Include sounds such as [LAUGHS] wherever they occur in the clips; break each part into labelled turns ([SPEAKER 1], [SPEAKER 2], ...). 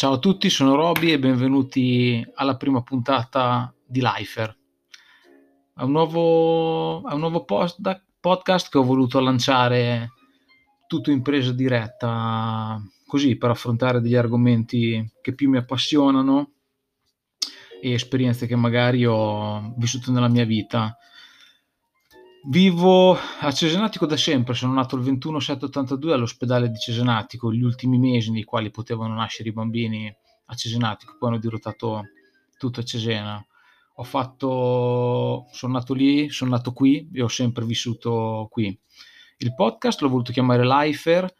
[SPEAKER 1] Ciao a tutti, sono Roby e benvenuti alla prima puntata di Lifer. È un nuovo, è un nuovo post, podcast che ho voluto lanciare tutto in presa diretta, così per affrontare degli argomenti che più mi appassionano e esperienze che magari ho vissuto nella mia vita. Vivo a Cesenatico da sempre, sono nato il 21 782 all'ospedale di Cesenatico, gli ultimi mesi nei quali potevano nascere i bambini a Cesenatico, poi hanno dirottato tutto a Cesena. Ho fatto, sono nato lì, sono nato qui e ho sempre vissuto qui. Il podcast l'ho voluto chiamare Lifer,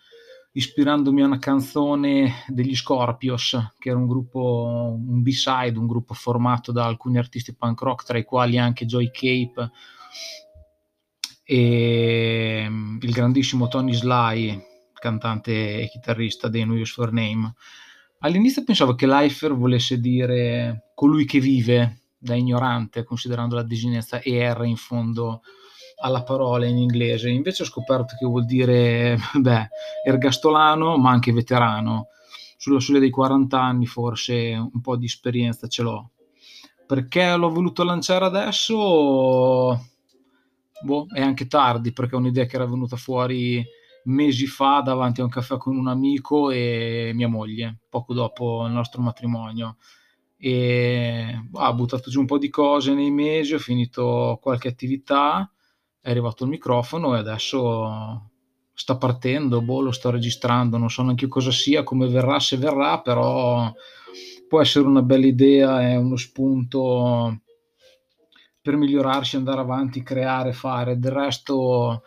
[SPEAKER 1] ispirandomi a una canzone degli Scorpios, che era un gruppo, un B-side, un gruppo formato da alcuni artisti punk rock, tra i quali anche Joy Cape e mm, il grandissimo Tony Sly, cantante e chitarrista dei New Year's for Name. All'inizio pensavo che Lifer volesse dire colui che vive da ignorante, considerando la desinenza ER in fondo alla parola in inglese. Invece ho scoperto che vuol dire, [LAUGHS] beh, ergastolano, ma anche veterano. Sulla soglia dei 40 anni forse un po' di esperienza ce l'ho. Perché l'ho voluto lanciare adesso? Boh, è anche tardi perché è un'idea che era venuta fuori mesi fa davanti a un caffè con un amico e mia moglie, poco dopo il nostro matrimonio. E boh, ha buttato giù un po' di cose nei mesi, ho finito qualche attività, è arrivato il microfono e adesso sta partendo, boh, lo sto registrando, non so neanche cosa sia, come verrà, se verrà, però può essere una bella idea, è uno spunto per migliorarsi, andare avanti, creare, fare. Del resto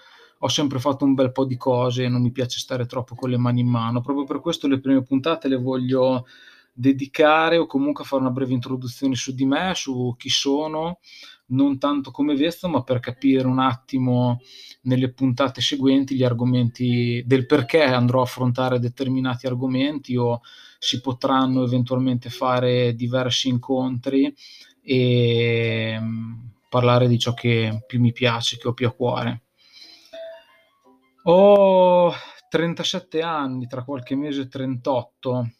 [SPEAKER 1] ho sempre fatto un bel po' di cose e non mi piace stare troppo con le mani in mano. Proprio per questo le prime puntate le voglio dedicare o comunque fare una breve introduzione su di me, su chi sono, non tanto come vesto, ma per capire un attimo nelle puntate seguenti gli argomenti del perché andrò a affrontare determinati argomenti o si potranno eventualmente fare diversi incontri e mm, parlare di ciò che più mi piace, che ho più a cuore. Ho 37 anni, tra qualche mese 38.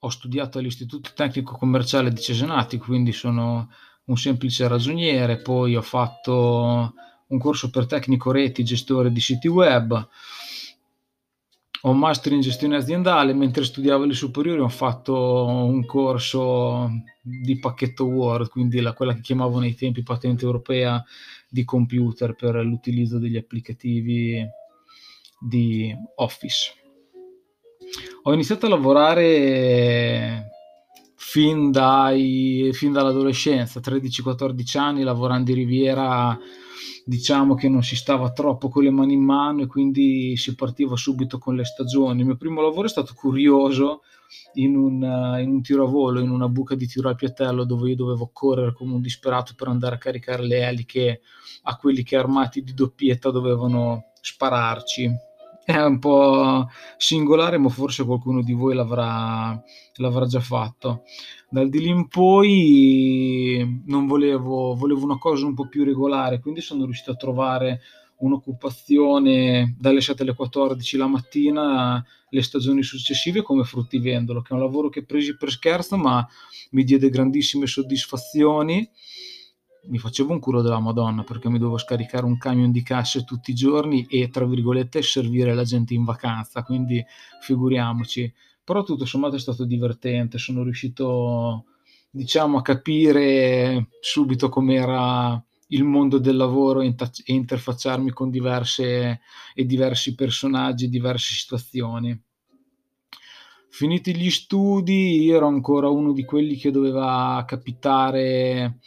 [SPEAKER 1] Ho studiato all'Istituto Tecnico Commerciale di Cesenati, quindi sono un semplice ragioniere, poi ho fatto un corso per tecnico reti, gestore di siti web, ho un master in gestione aziendale, mentre studiavo alle superiori ho fatto un corso di pacchetto Word, quindi la, quella che chiamavo nei tempi patente europea di computer per l'utilizzo degli applicativi di Office. Ho iniziato a lavorare fin, dai, fin dall'adolescenza, 13-14 anni, lavorando in Riviera diciamo che non si stava troppo con le mani in mano e quindi si partiva subito con le stagioni. Il mio primo lavoro è stato curioso in un, uh, in un tiro a volo, in una buca di tiro al piattello dove io dovevo correre come un disperato per andare a caricare le eliche a quelli che armati di doppietta dovevano spararci. [LAUGHS] È un po' singolare, ma forse qualcuno di voi l'avrà, l'avrà già fatto dal di lì in poi non volevo, volevo una cosa un po' più regolare, quindi sono riuscito a trovare un'occupazione dalle 7 alle 14 la mattina le stagioni successive come fruttivendolo, che è un lavoro che presi per scherzo, ma mi diede grandissime soddisfazioni. Mi facevo un culo della Madonna perché mi dovevo scaricare un camion di casse tutti i giorni e, tra virgolette, servire la gente in vacanza, quindi figuriamoci però tutto sommato è stato divertente, sono riuscito diciamo a capire subito com'era il mondo del lavoro e, interfacciarmi con diverse e diversi personaggi, diverse situazioni. Finiti gli studi, io ero ancora uno di quelli che doveva capitare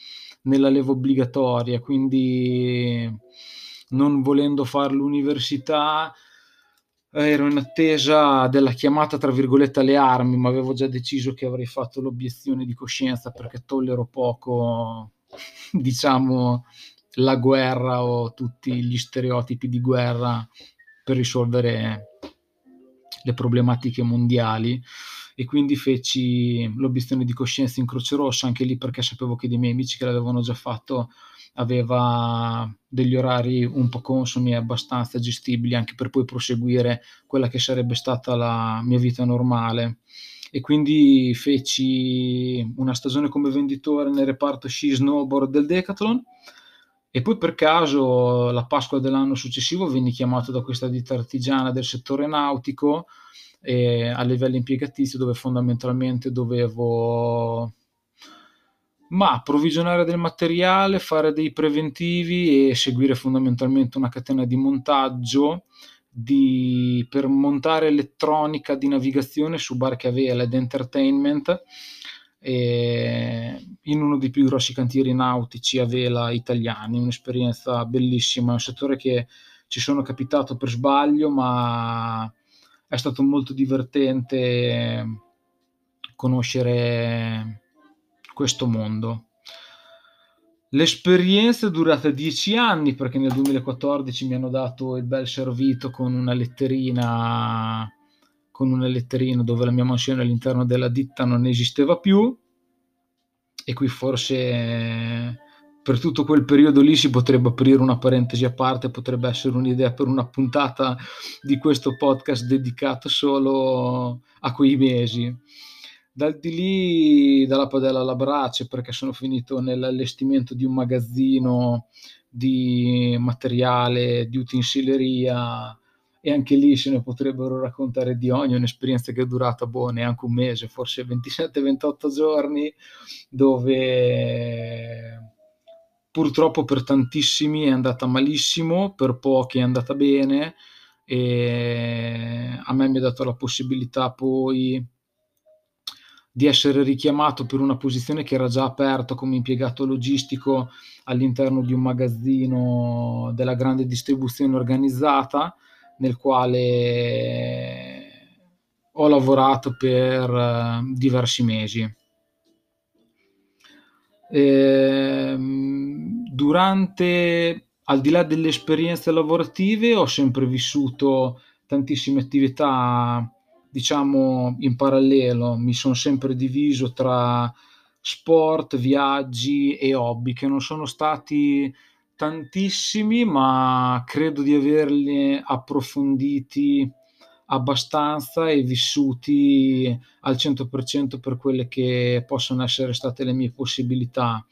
[SPEAKER 1] nella leva obbligatoria, quindi non volendo fare l'università, ero in attesa della chiamata tra virgolette alle armi, ma avevo già deciso che avrei fatto l'obiezione di coscienza perché tollero poco, [LAUGHS] diciamo, la guerra o tutti gli stereotipi di guerra per risolvere le problematiche mondiali e quindi feci l'obiezione di coscienza in Croce Rossa anche lì perché sapevo che dei miei amici che l'avevano già fatto aveva degli orari un po' consumi e abbastanza gestibili anche per poi proseguire quella che sarebbe stata la mia vita normale. e quindi feci una stagione come venditore nel reparto sci snowboard del Decathlon e poi per caso la Pasqua dell'anno successivo venni chiamato da questa ditta artigiana del settore nautico eh, a livello impiegatizio dove fondamentalmente dovevo ma approvvigionare del materiale, fare dei preventivi e seguire fondamentalmente una catena di montaggio di, per montare elettronica di navigazione su barche a vela ed entertainment in uno dei più grossi cantieri nautici a vela italiani, un'esperienza bellissima, un settore che ci sono capitato per sbaglio, ma è stato molto divertente conoscere questo mondo. L'esperienza è durata dieci anni perché nel 2014 mi hanno dato il bel servito con una letterina con una letterina dove la mia mansione all'interno della ditta non esisteva più e qui forse per tutto quel periodo lì si potrebbe aprire una parentesi a parte, potrebbe essere un'idea per una puntata di questo podcast dedicato solo a quei mesi. Dal di lì, dalla padella alla brace, perché sono finito nell'allestimento di un magazzino di materiale, di utensileria e anche lì se ne potrebbero raccontare di ogni, un'esperienza che è durata boh, neanche un mese, forse 27-28 giorni, dove purtroppo per tantissimi è andata malissimo, per pochi è andata bene e a me mi ha dato la possibilità poi di essere richiamato per una posizione che era già aperta come impiegato logistico all'interno di un magazzino della grande distribuzione organizzata nel quale ho lavorato per eh, diversi mesi. Ehm, durante, al di là delle esperienze lavorative, ho sempre vissuto tantissime attività diciamo in parallelo, mi sono sempre diviso tra sport, viaggi e hobby che non sono stati tantissimi, ma credo di averli approfonditi abbastanza e vissuti al 100% per quelle che possono essere state le mie possibilità.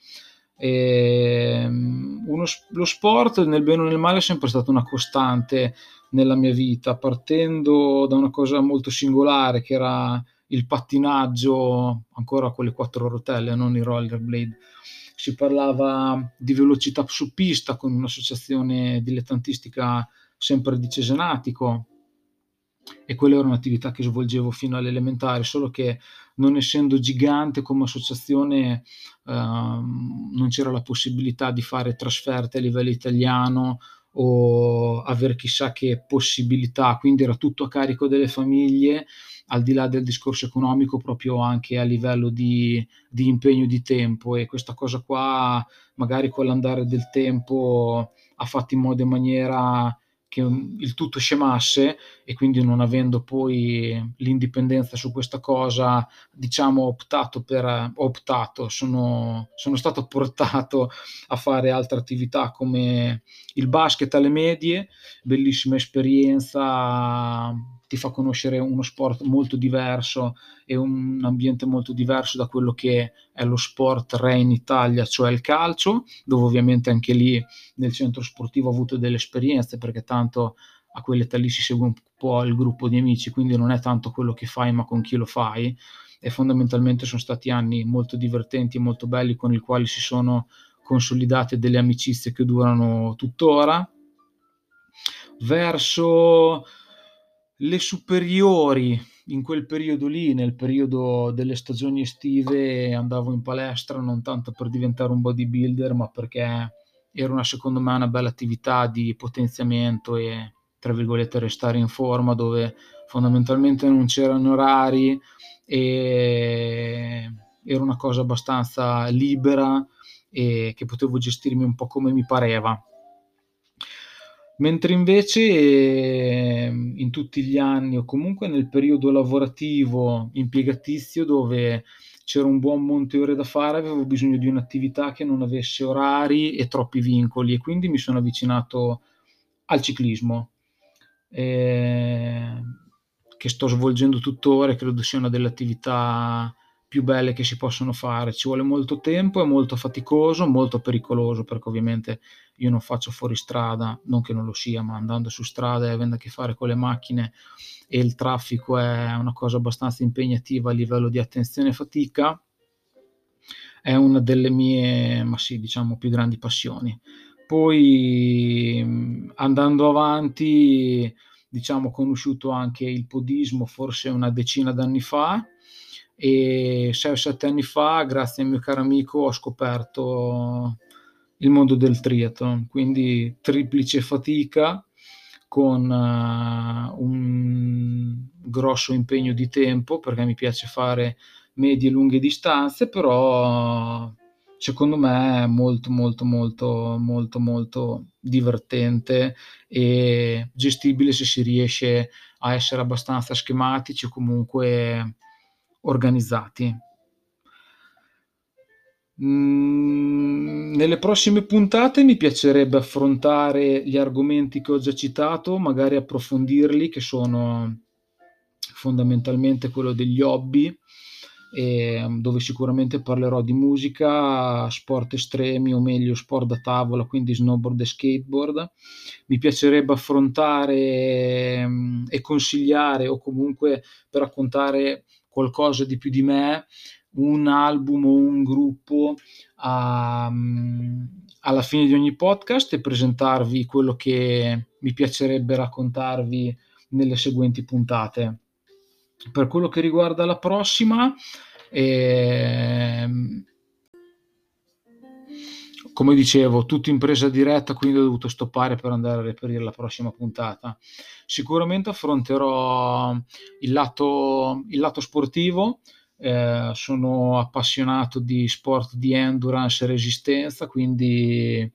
[SPEAKER 1] E, ehm, uno, lo sport nel bene o nel male è sempre stata una costante nella mia vita, partendo da una cosa molto singolare che era il pattinaggio ancora con le quattro rotelle, non i rollerblade. Si parlava di velocità su pista con un'associazione dilettantistica sempre di Cesenatico e quella era un'attività che svolgevo fino all'elementare, solo che non essendo gigante come associazione ehm, non c'era la possibilità di fare trasferte a livello italiano o avere chissà che possibilità, quindi era tutto a carico delle famiglie, al di là del discorso economico, proprio anche a livello di, di impegno di tempo. E questa cosa qua magari con l'andare del tempo ha fatto in modo e maniera che il tutto scemasse e quindi non avendo poi l'indipendenza su questa cosa, diciamo, ho optato per, ho optato, sono, sono stato portato a fare altre attività come il basket alle medie, bellissima esperienza ti fa conoscere uno sport molto diverso e un ambiente molto diverso da quello che è lo sport re in Italia, cioè il calcio, dove ovviamente anche lì nel centro sportivo ho avuto delle esperienze perché tanto a quell'età lì si segue un po' il gruppo di amici, quindi non è tanto quello che fai ma con chi lo fai e fondamentalmente sono stati anni molto divertenti e molto belli con i quali si sono consolidate delle amicizie che durano tuttora. Verso le superiori, in quel periodo lì, nel periodo delle stagioni estive, andavo in palestra non tanto per diventare un bodybuilder, ma perché era una secondo me una bella attività di potenziamento e tra virgolette restare in forma dove fondamentalmente non c'erano orari e era una cosa abbastanza libera e che potevo gestirmi un po' come mi pareva Mentre invece ehm, in tutti gli anni o comunque nel periodo lavorativo impiegatizio dove c'era un buon monte ore da fare, avevo bisogno di un'attività che non avesse orari e troppi vincoli e quindi mi sono avvicinato al ciclismo. E che sto svolgendo tuttora e credo sia una delle attività più belle che si possono fare. Ci vuole molto tempo, è molto faticoso, molto pericoloso perché ovviamente io non faccio fuori strada, non che non lo sia, ma andando su strada e avendo a che fare con le macchine e il traffico è una cosa abbastanza impegnativa a livello di attenzione e fatica. È una delle mie, ma sì, diciamo, più grandi passioni. Poi andando avanti, diciamo, ho conosciuto anche il podismo forse una decina d'anni fa e 6 o 7 anni fa, grazie al mio caro amico, ho scoperto il mondo del triathlon, quindi triplice fatica con uh, un grosso impegno di tempo perché mi piace fare medie e lunghe distanze, però secondo me è molto molto molto molto molto divertente e gestibile se si riesce a essere abbastanza schematici o comunque organizzati. Mm, nelle prossime puntate mi piacerebbe affrontare gli argomenti che ho già citato, magari approfondirli, che sono fondamentalmente quello degli hobby, dove sicuramente parlerò di musica, sport estremi o meglio sport da tavola, quindi snowboard e skateboard. Mi piacerebbe affrontare mm, e consigliare o comunque per raccontare qualcosa di più di me, un album o un gruppo a, alla fine di ogni podcast e presentarvi quello che mi piacerebbe raccontarvi nelle seguenti puntate. Per quello che riguarda la prossima, ehm, come dicevo, tutto in presa diretta, quindi ho dovuto stoppare per andare a reperire la prossima puntata. Sicuramente affronterò il lato, il lato sportivo. Eh, sono appassionato di sport di endurance e resistenza, quindi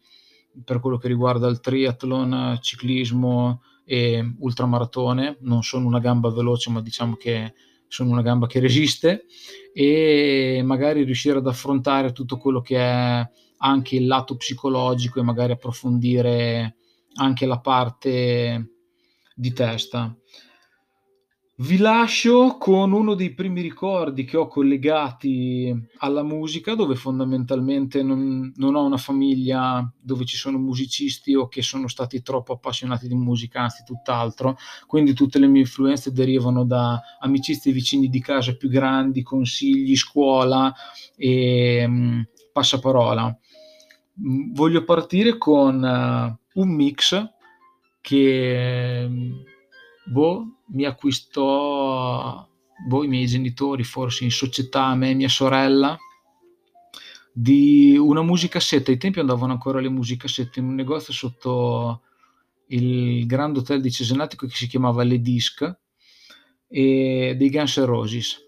[SPEAKER 1] per quello che riguarda il triathlon, ciclismo e ultramaratone, non sono una gamba veloce, ma diciamo che sono una gamba che resiste e magari riuscire ad affrontare tutto quello che è anche il lato psicologico e magari approfondire anche la parte di testa. Vi lascio con uno dei primi ricordi che ho collegati alla musica, dove fondamentalmente non, non, ho una famiglia dove ci sono musicisti o che sono stati troppo appassionati di musica, anzi tutt'altro, quindi tutte le mie influenze derivano da amicizie vicini di casa più grandi, consigli, scuola e mh, passaparola. Mm, voglio partire con uh, un mix che boh, mi acquistò boh, i miei genitori, forse in società a me e mia sorella, di una musicassetta. Ai tempi andavano ancora le musicassette in un negozio sotto il Grand Hotel di Cesenatico che si chiamava Le Disc e dei Guns N' Roses.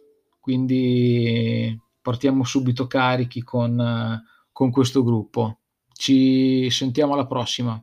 [SPEAKER 1] Quindi partiamo subito carichi con con questo gruppo. Ci sentiamo alla prossima.